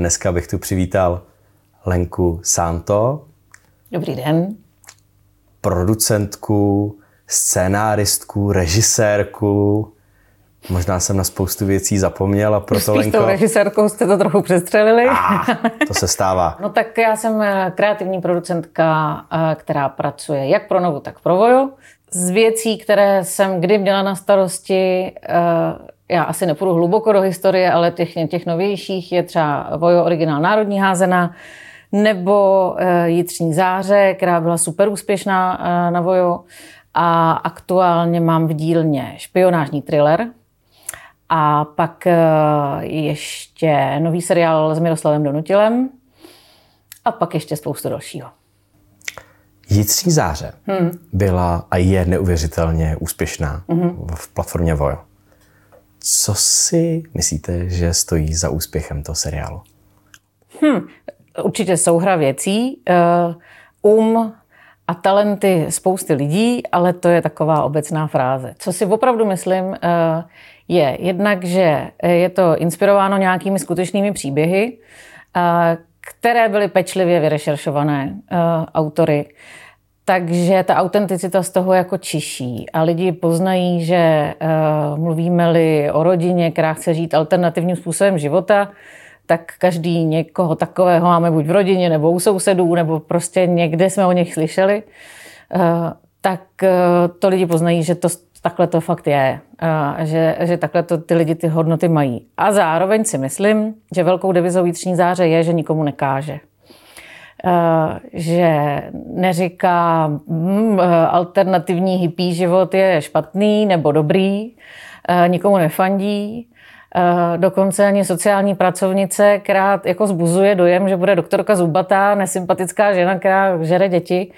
dneska bych tu přivítal Lenku Santo. Dobrý den. Producentku, scénáristku, režisérku. Možná jsem na spoustu věcí zapomněl a proto, Spíš Lenko... tou režisérkou jste to trochu přestřelili. Ah, to se stává. no tak já jsem eh, kreativní producentka, eh, která pracuje jak pro Novu, tak pro Vojo. Z věcí, které jsem kdy měla na starosti, eh, já asi nepůjdu hluboko do historie, ale těch, těch novějších je třeba Vojo originál Národní házena, nebo Jitřní záře, která byla super úspěšná na Vojo. A aktuálně mám v dílně špionážní thriller, a pak ještě nový seriál s Miroslavem Donutilem a pak ještě spoustu dalšího. Jitří záře hmm. byla a je neuvěřitelně úspěšná hmm. v platformě Vojo. Co si myslíte, že stojí za úspěchem toho seriálu? Hmm. Určitě souhra věcí, um a talenty spousty lidí, ale to je taková obecná fráze. Co si opravdu myslím, je jednak, že je to inspirováno nějakými skutečnými příběhy, které byly pečlivě vyrešeršované autory. Takže ta autenticita z toho jako čiší a lidi poznají, že mluvíme-li o rodině, která chce žít alternativním způsobem života, tak každý někoho takového máme buď v rodině, nebo u sousedů, nebo prostě někde jsme o nich slyšeli, tak to lidi poznají, že to takhle to fakt je, že, že takhle to ty lidi ty hodnoty mají. A zároveň si myslím, že velkou devizou vnitřní záře je, že nikomu nekáže. Že neříká, hm, alternativní hippie život je špatný nebo dobrý, nikomu nefandí, dokonce ani sociální pracovnice, která jako zbuzuje dojem, že bude doktorka zubatá, nesympatická žena, která žere děti,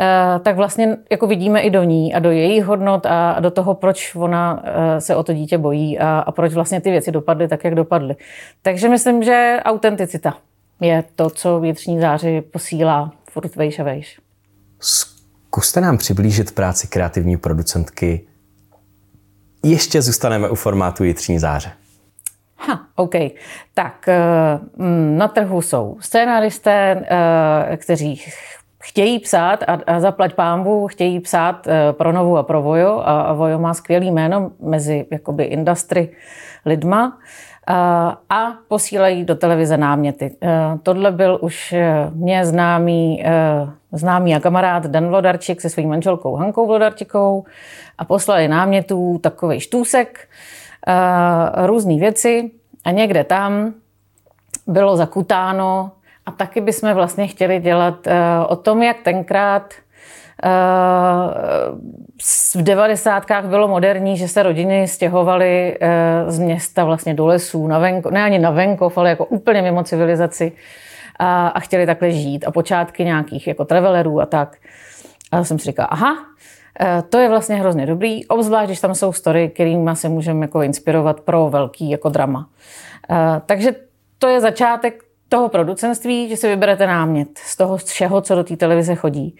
Eh, tak vlastně jako vidíme i do ní a do jejich hodnot a do toho, proč ona eh, se o to dítě bojí a, a proč vlastně ty věci dopadly tak, jak dopadly. Takže myslím, že autenticita je to, co vnitřní záři posílá furt vejš a vejš. Zkuste nám přiblížit práci kreativní producentky. Ještě zůstaneme u formátu vnitřní záře. Ha, OK. Tak eh, na trhu jsou scénaristé, kteří chtějí psát a, a zaplať pámbu, chtějí psát eh, pro Novu a pro Vojo a, a Vojo má skvělý jméno mezi jakoby industry lidma eh, a posílají do televize náměty. Eh, tohle byl už mě známý, známý a kamarád Dan Vlodarčik se svým manželkou Hankou Vlodarčikou a poslali námětů takový štůsek, různé věci a někde tam bylo zakutáno a taky bychom vlastně chtěli dělat o tom, jak tenkrát v devadesátkách bylo moderní, že se rodiny stěhovaly uh, z města vlastně do lesů, na venkov, ne ani na venkov, ale jako úplně mimo civilizaci a, a chtěli takhle žít. A počátky nějakých jako travelerů a tak. A jsem si říkala, aha, to je vlastně hrozně dobrý, obzvlášť, když tam jsou story, kterými se můžeme jako inspirovat pro velký jako drama. Takže to je začátek toho producentství, že si vyberete námět z toho všeho, co do té televize chodí.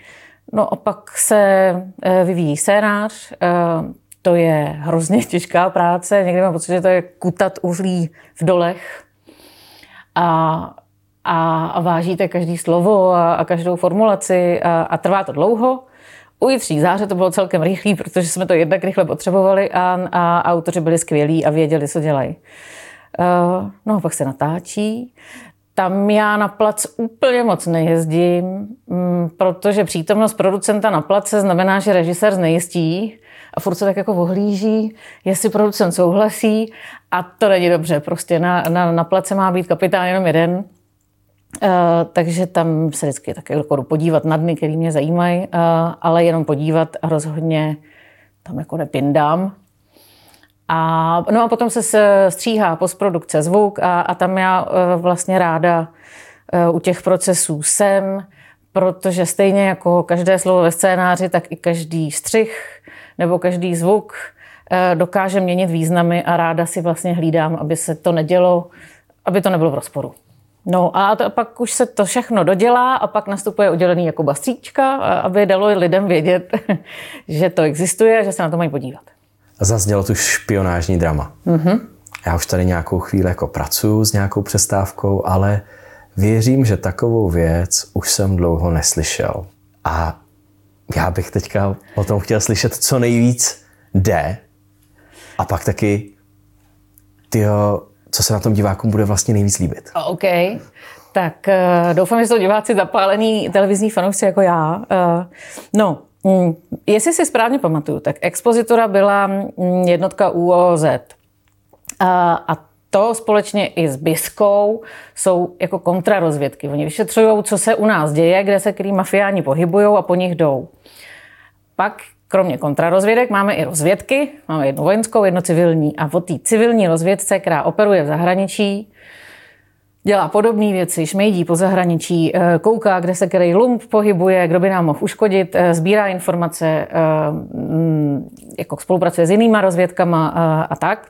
No a pak se eh, vyvíjí scénář, eh, to je hrozně těžká práce, někdy mám pocit, že to je kutat uhlí v dolech a, a, a vážíte každý slovo a, a každou formulaci a, a trvá to dlouho. U Jitří záře to bylo celkem rychlý, protože jsme to jednak rychle potřebovali a, a autoři byli skvělí a věděli, co dělají. Uh, no a pak se natáčí. Tam já na plac úplně moc nejezdím, mm, protože přítomnost producenta na place znamená, že režisér znejistí a furt se tak jako ohlíží, jestli producent souhlasí a to není dobře. Prostě na, na, na place má být kapitán jenom jeden, uh, takže tam se vždycky tak jako podívat na dny, které mě zajímají, uh, ale jenom podívat a rozhodně tam jako nepindám. A, no a potom se stříhá postprodukce zvuk a, a tam já e, vlastně ráda e, u těch procesů jsem, protože stejně jako každé slovo ve scénáři, tak i každý střih nebo každý zvuk e, dokáže měnit významy a ráda si vlastně hlídám, aby se to nedělo, aby to nebylo v rozporu. No a to, pak už se to všechno dodělá a pak nastupuje udělený jako bastříčka, aby dalo lidem vědět, že to existuje a že se na to mají podívat. Zaznělo tu špionážní drama. Mm-hmm. já už tady nějakou chvíli jako pracuji s nějakou přestávkou, ale věřím, že takovou věc už jsem dlouho neslyšel. A já bych teďka o tom chtěl slyšet co nejvíc jde. A pak taky, tyjo, co se na tom divákům bude vlastně nejvíc líbit. OK. Tak uh, doufám, že jsou diváci zapálení televizní fanoušci jako já. Uh, no, jestli si správně pamatuju, tak expozitura byla mm, jednotka UOZ. Uh, a to společně i s BISkou jsou jako kontrarozvědky. Oni vyšetřují, co se u nás děje, kde se který mafiáni pohybují a po nich jdou. Pak kromě kontrarozvědek máme i rozvědky. Máme jednu vojenskou, jednu civilní. A o té civilní rozvědce, která operuje v zahraničí, dělá podobné věci, šmejdí po zahraničí, eh, kouká, kde se který lump pohybuje, kdo by nám mohl uškodit, eh, sbírá informace, eh, mm, jako spolupracuje s jinýma rozvědkama a tak.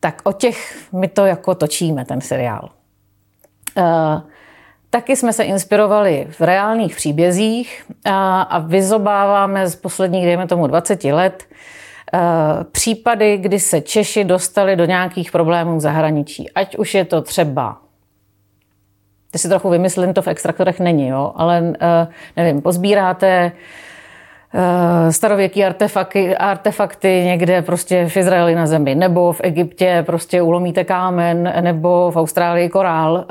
Tak o těch my to jako točíme, ten seriál. Taky jsme se inspirovali v reálných příbězích a, vyzobáváme z posledních, dejme tomu, 20 let případy, kdy se Češi dostali do nějakých problémů v zahraničí. Ať už je to třeba ty si trochu vymyslím, to v extraktorech není, jo? ale eh, nevím, pozbíráte eh, starověký artefakty, artefakty někde prostě v Izraeli na zemi, nebo v Egyptě prostě ulomíte kámen, nebo v Austrálii korál,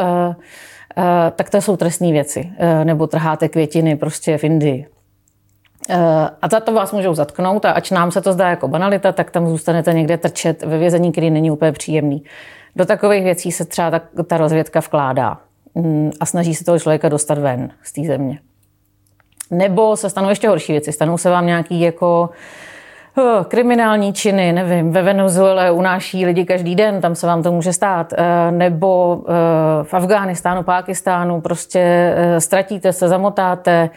tak to jsou trestné věci. Nebo trháte květiny prostě v Indii. Eh, a za to vás můžou zatknout a ač nám se to zdá jako banalita, tak tam zůstanete někde trčet ve vězení, který není úplně příjemný. Do takových věcí se třeba ta, ta rozvědka vkládá mm, a snaží se toho člověka dostat ven z té země. Nebo se stanou ještě horší věci. Stanou se vám nějaký jako oh, kriminální činy, nevím, ve Venezuele unáší lidi každý den, tam se vám to může stát. Eh, nebo v Afghánistánu, Pákistánu prostě ztratíte se, zamotáte,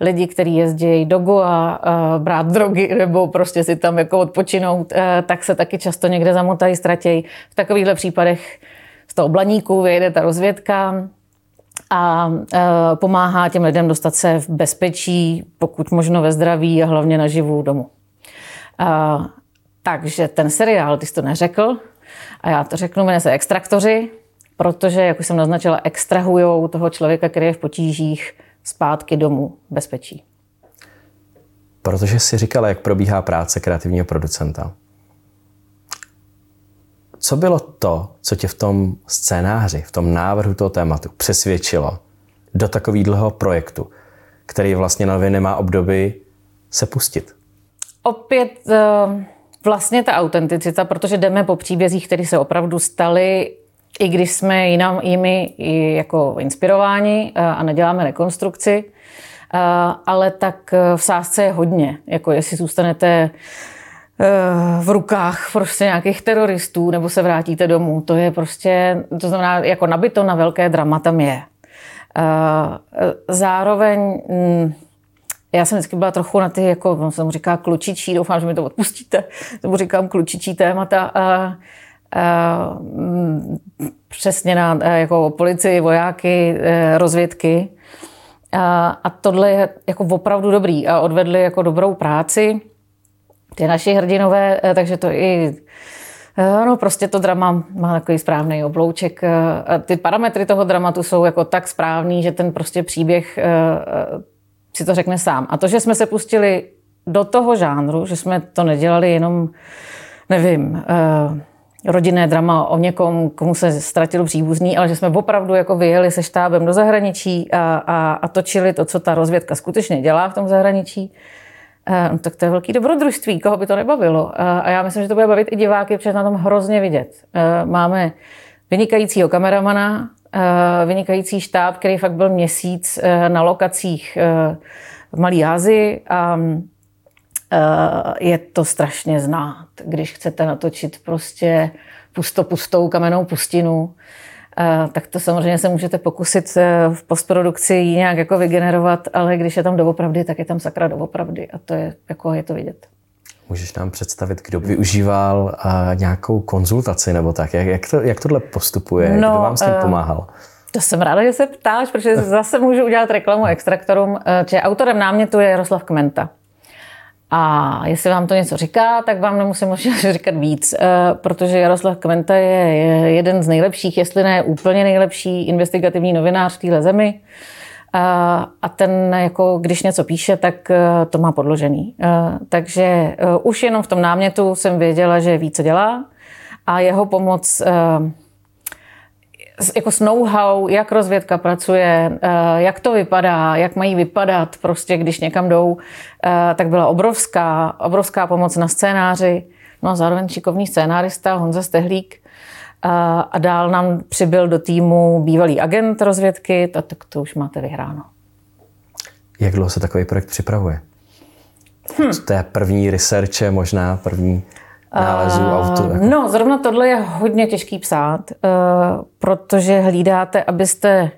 lidi, kteří jezdí do Goa brát drogy nebo prostě si tam jako odpočinout, eh, tak se taky často někde zamotají, ztratějí. V takovýchhle případech z toho blaníku vyjede ta rozvědka a eh, pomáhá těm lidem dostat se v bezpečí, pokud možno ve zdraví a hlavně naživu domů. Takže ten seriál, ty jsi to neřekl, a já to řeknu, jmenuje se Extraktoři, protože, jak už jsem naznačila, extrahují toho člověka, který je v potížích zpátky domů bezpečí. Protože jsi říkala, jak probíhá práce kreativního producenta. Co bylo to, co tě v tom scénáři, v tom návrhu toho tématu přesvědčilo do takového projektu, který vlastně nově nemá obdoby se pustit? Opět eh, vlastně ta autenticita, protože jdeme po příbězích, které se opravdu staly i když jsme jinam, jimi jako inspirováni eh, a neděláme rekonstrukci, eh, ale tak eh, v sázce je hodně. Jako jestli zůstanete v rukách prostě nějakých teroristů nebo se vrátíte domů. To je prostě, to znamená, jako nabito na velké drama tam je. Zároveň mm, já jsem vždycky byla trochu na ty, jako on se mu říká klučičí, doufám, že mi to odpustíte, tomu říkám klučičí témata. Mm, přesně na jako policii, vojáky, e, rozvědky. A, a tohle je jako opravdu dobrý a odvedli jako dobrou práci ty naši hrdinové, takže to i No, prostě to drama má takový správný oblouček. Ty parametry toho dramatu jsou jako tak správný, že ten prostě příběh si to řekne sám. A to, že jsme se pustili do toho žánru, že jsme to nedělali jenom, nevím, rodinné drama o někom, komu se ztratil příbuzný, ale že jsme opravdu jako vyjeli se štábem do zahraničí a, a, a točili to, co ta rozvědka skutečně dělá v tom zahraničí, no, tak to je velký dobrodružství, koho by to nebavilo. A já myslím, že to bude bavit i diváky, protože na tom hrozně vidět. Máme vynikajícího kameramana, vynikající štáb, který fakt byl měsíc na lokacích v Malý Ázii a Eh, je to strašně znát, když chcete natočit prostě pusto pustou kamennou pustinu, eh, tak to samozřejmě se můžete pokusit eh, v postprodukci ji nějak jako vygenerovat, ale když je tam doopravdy, tak je tam sakra doopravdy a to je, jako je to vidět. Můžeš nám představit, kdo využíval nějakou konzultaci nebo tak? Jak, jak, to, jak tohle postupuje? No, kdo vám s tím pomáhal? To jsem ráda, že se ptáš, protože zase můžu udělat reklamu extraktorům. Autorem námětu je Jaroslav Kmenta. A jestli vám to něco říká, tak vám nemusím možná říkat víc, eh, protože Jaroslav Kventa je jeden z nejlepších, jestli ne úplně nejlepší investigativní novinář v téhle zemi. A ten, jako když něco píše, tak eh, to má podložený. Eh, takže už jenom v tom námětu jsem věděla, že ví, co dělá a jeho pomoc jako s know-how, jak rozvědka pracuje, eh, jak to vypadá, jak mají vypadat, prostě když někam jdou, eh, tak byla obrovská, obrovská pomoc na scénáři. No a zároveň šikovný scénárista Honza Stehlík. Eh, a dál nám přibyl do týmu bývalý agent rozvědky, tak to, to už máte vyhráno. Jak dlouho se takový projekt připravuje? Hmm. To je první researche, možná první nálezů autu? Jako? No, zrovna tohle je hodně těžký psát, uh, protože hlídáte, abyste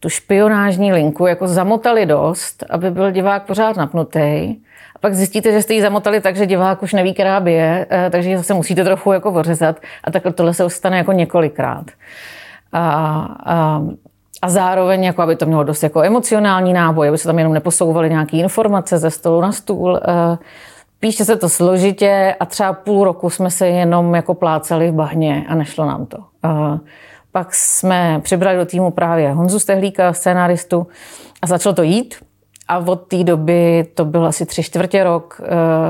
tu špionážní linku jako zamotali dost, aby byl divák pořád napnutý. A pak zjistíte, že jste ji zamotali tak, že divák už neví, která bije, uh, takže zase musíte trochu jako ořezat. A takhle tohle se stane jako několikrát. A, a, a zároveň, jako aby to mělo dost jako emocionální náboj, aby se tam jenom neposouvaly nějaké informace ze stolu na stůl. Uh, Píše se to složitě a třeba půl roku jsme se jenom jako plácali v bahně a nešlo nám to. A pak jsme přibrali do týmu právě Honzu Stehlíka, scénáristu a začalo to jít. A od té doby to byl asi tři čtvrtě rok, eh,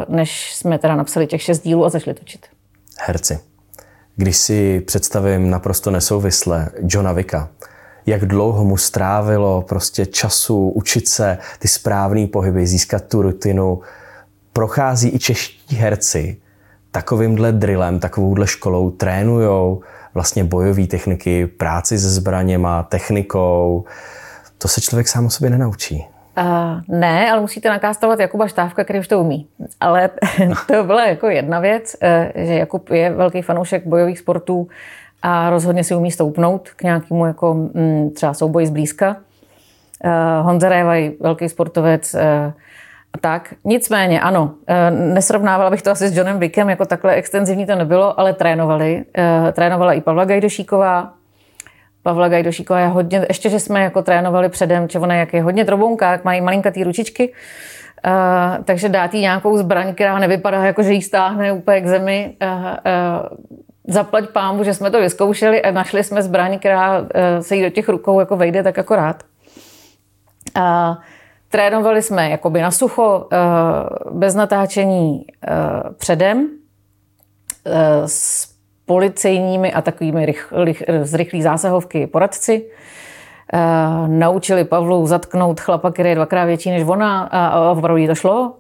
než jsme teda napsali těch šest dílů a začali točit. Herci. Když si představím naprosto nesouvisle Johna Vicka, jak dlouho mu strávilo prostě času učit se ty správné pohyby, získat tu rutinu, prochází i čeští herci takovýmhle drillem, takovouhle školou, trénujou vlastně bojové techniky, práci se zbraněma, technikou. To se člověk sám o sobě nenaučí. Uh, ne, ale musíte nakástovat Jakuba Štávka, který už to umí. Ale to byla jako jedna věc, eh, že Jakub je velký fanoušek bojových sportů a rozhodně si umí stoupnout k nějakému jako mm, třeba souboji zblízka. Uh, Honza Révaj, velký sportovec, uh, tak, nicméně, ano, eh, nesrovnávala bych to asi s Johnem Wickem, jako takhle extenzivní to nebylo, ale trénovali. Eh, trénovala i Pavla Gajdošíková. Pavla Gajdošíková je hodně, ještě, že jsme jako trénovali předem, že ona jak je hodně drobounká, jak mají malinkatý ručičky, Uh, takže dát jí nějakou zbraň, která nevypadá jako, že jí stáhne úplně k zemi. Uh, uh, zaplať pámu, že jsme to vyzkoušeli a našli jsme zbraň, která uh, se jí do těch rukou jako vejde tak akorát. Uh, Trénovali jsme jakoby na sucho, eh, bez natáčení eh, předem, eh, s policejními a takovými z rychlý zásahovky poradci. Naučili Pavlu zatknout chlapa, který je dvakrát větší než ona a opravdu jí to šlo.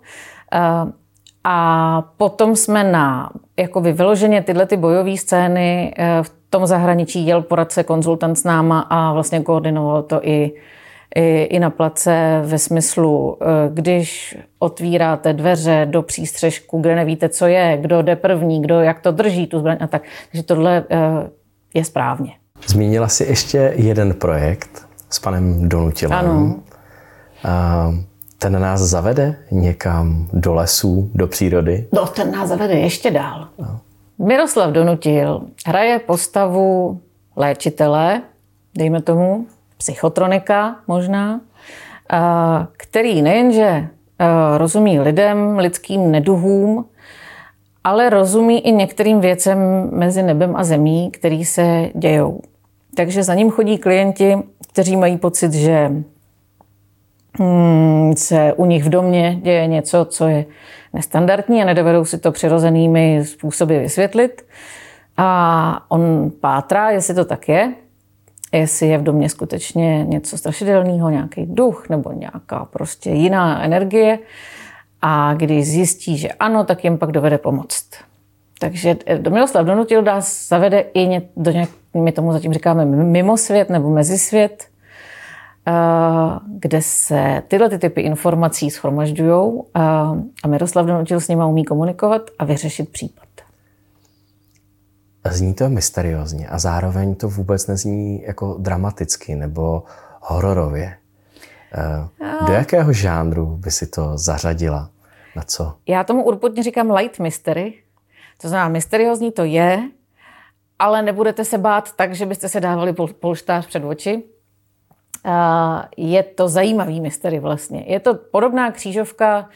A potom jsme na jakoby vyloženě tyhle ty bojové scény v tom zahraničí jel poradce, konzultant s náma a vlastně koordinoval to i i, i na place ve smyslu, eh, když otvíráte dveře do přístřežku, kde nevíte, co je, kdo jde první, kdo jak to drží, tu zbraň a tak. Takže tohle eh, je správně. Zmínila si ještě jeden projekt s panem Donutilem. Ano. A ten nás zavede někam do lesů, do přírody? No, ten nás zavede ještě dál. No. Miroslav Donutil hraje postavu léčitele, dejme tomu, psychotronika možná, který nejenže rozumí lidem, lidským neduhům, ale rozumí i některým věcem mezi nebem a zemí, který se dějou. Takže za ním chodí klienti, kteří mají pocit, že hmm, se u nich v domě děje něco, co je nestandardní a nedovedou si to přirozenými způsoby vysvětlit. A on pátrá, jestli to tak je, jestli je v domě skutečně něco strašidelného, nějaký duch nebo nějaká prostě jiná energie. A když zjistí, že ano, tak jim pak dovede pomoct. Takže eh, Miroslav Donutil nás zavede i do nějak, my tomu zatím říkáme mimo svět nebo mezisvět, eh, kde se tyhle ty typy informací schromažďují eh, a Miroslav Donutil s nimi umí komunikovat a vyřešit případ. Zní to mysteriózně a zároveň to vůbec nezní jako dramaticky nebo hororově. Eh, do jakého žánru by si to zařadila? Na co? Já tomu urputně říkám light mystery. To znamená, mysteriózní to je, ale nebudete se bát tak, že byste se dávali polštář před oči. Eh, je to zajímavý mystery vlastně. Je to podobná křížovka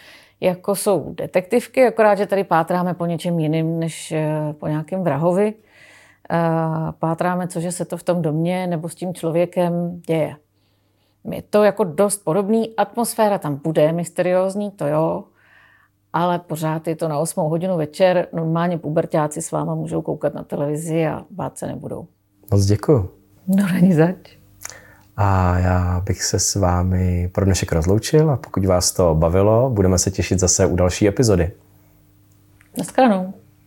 jako jsou detektivky, akorát, že tady pátráme po něčem jiným, než eh, po nějakém vrahovi. Pátráme, co že se to v tom domě nebo s tím člověkem děje. Je to jako dost podobný, atmosféra tam bude mysteriózní, to jo, ale pořád je to na 8 hodinu večer, normálně pubertáci s váma můžou koukat na televizi a bát se nebudou. Moc děkuju. No není zač. A já bych se s vámi pro dnešek rozloučil a pokud vás to bavilo, budeme se těšit zase u další epizody. Naschledanou.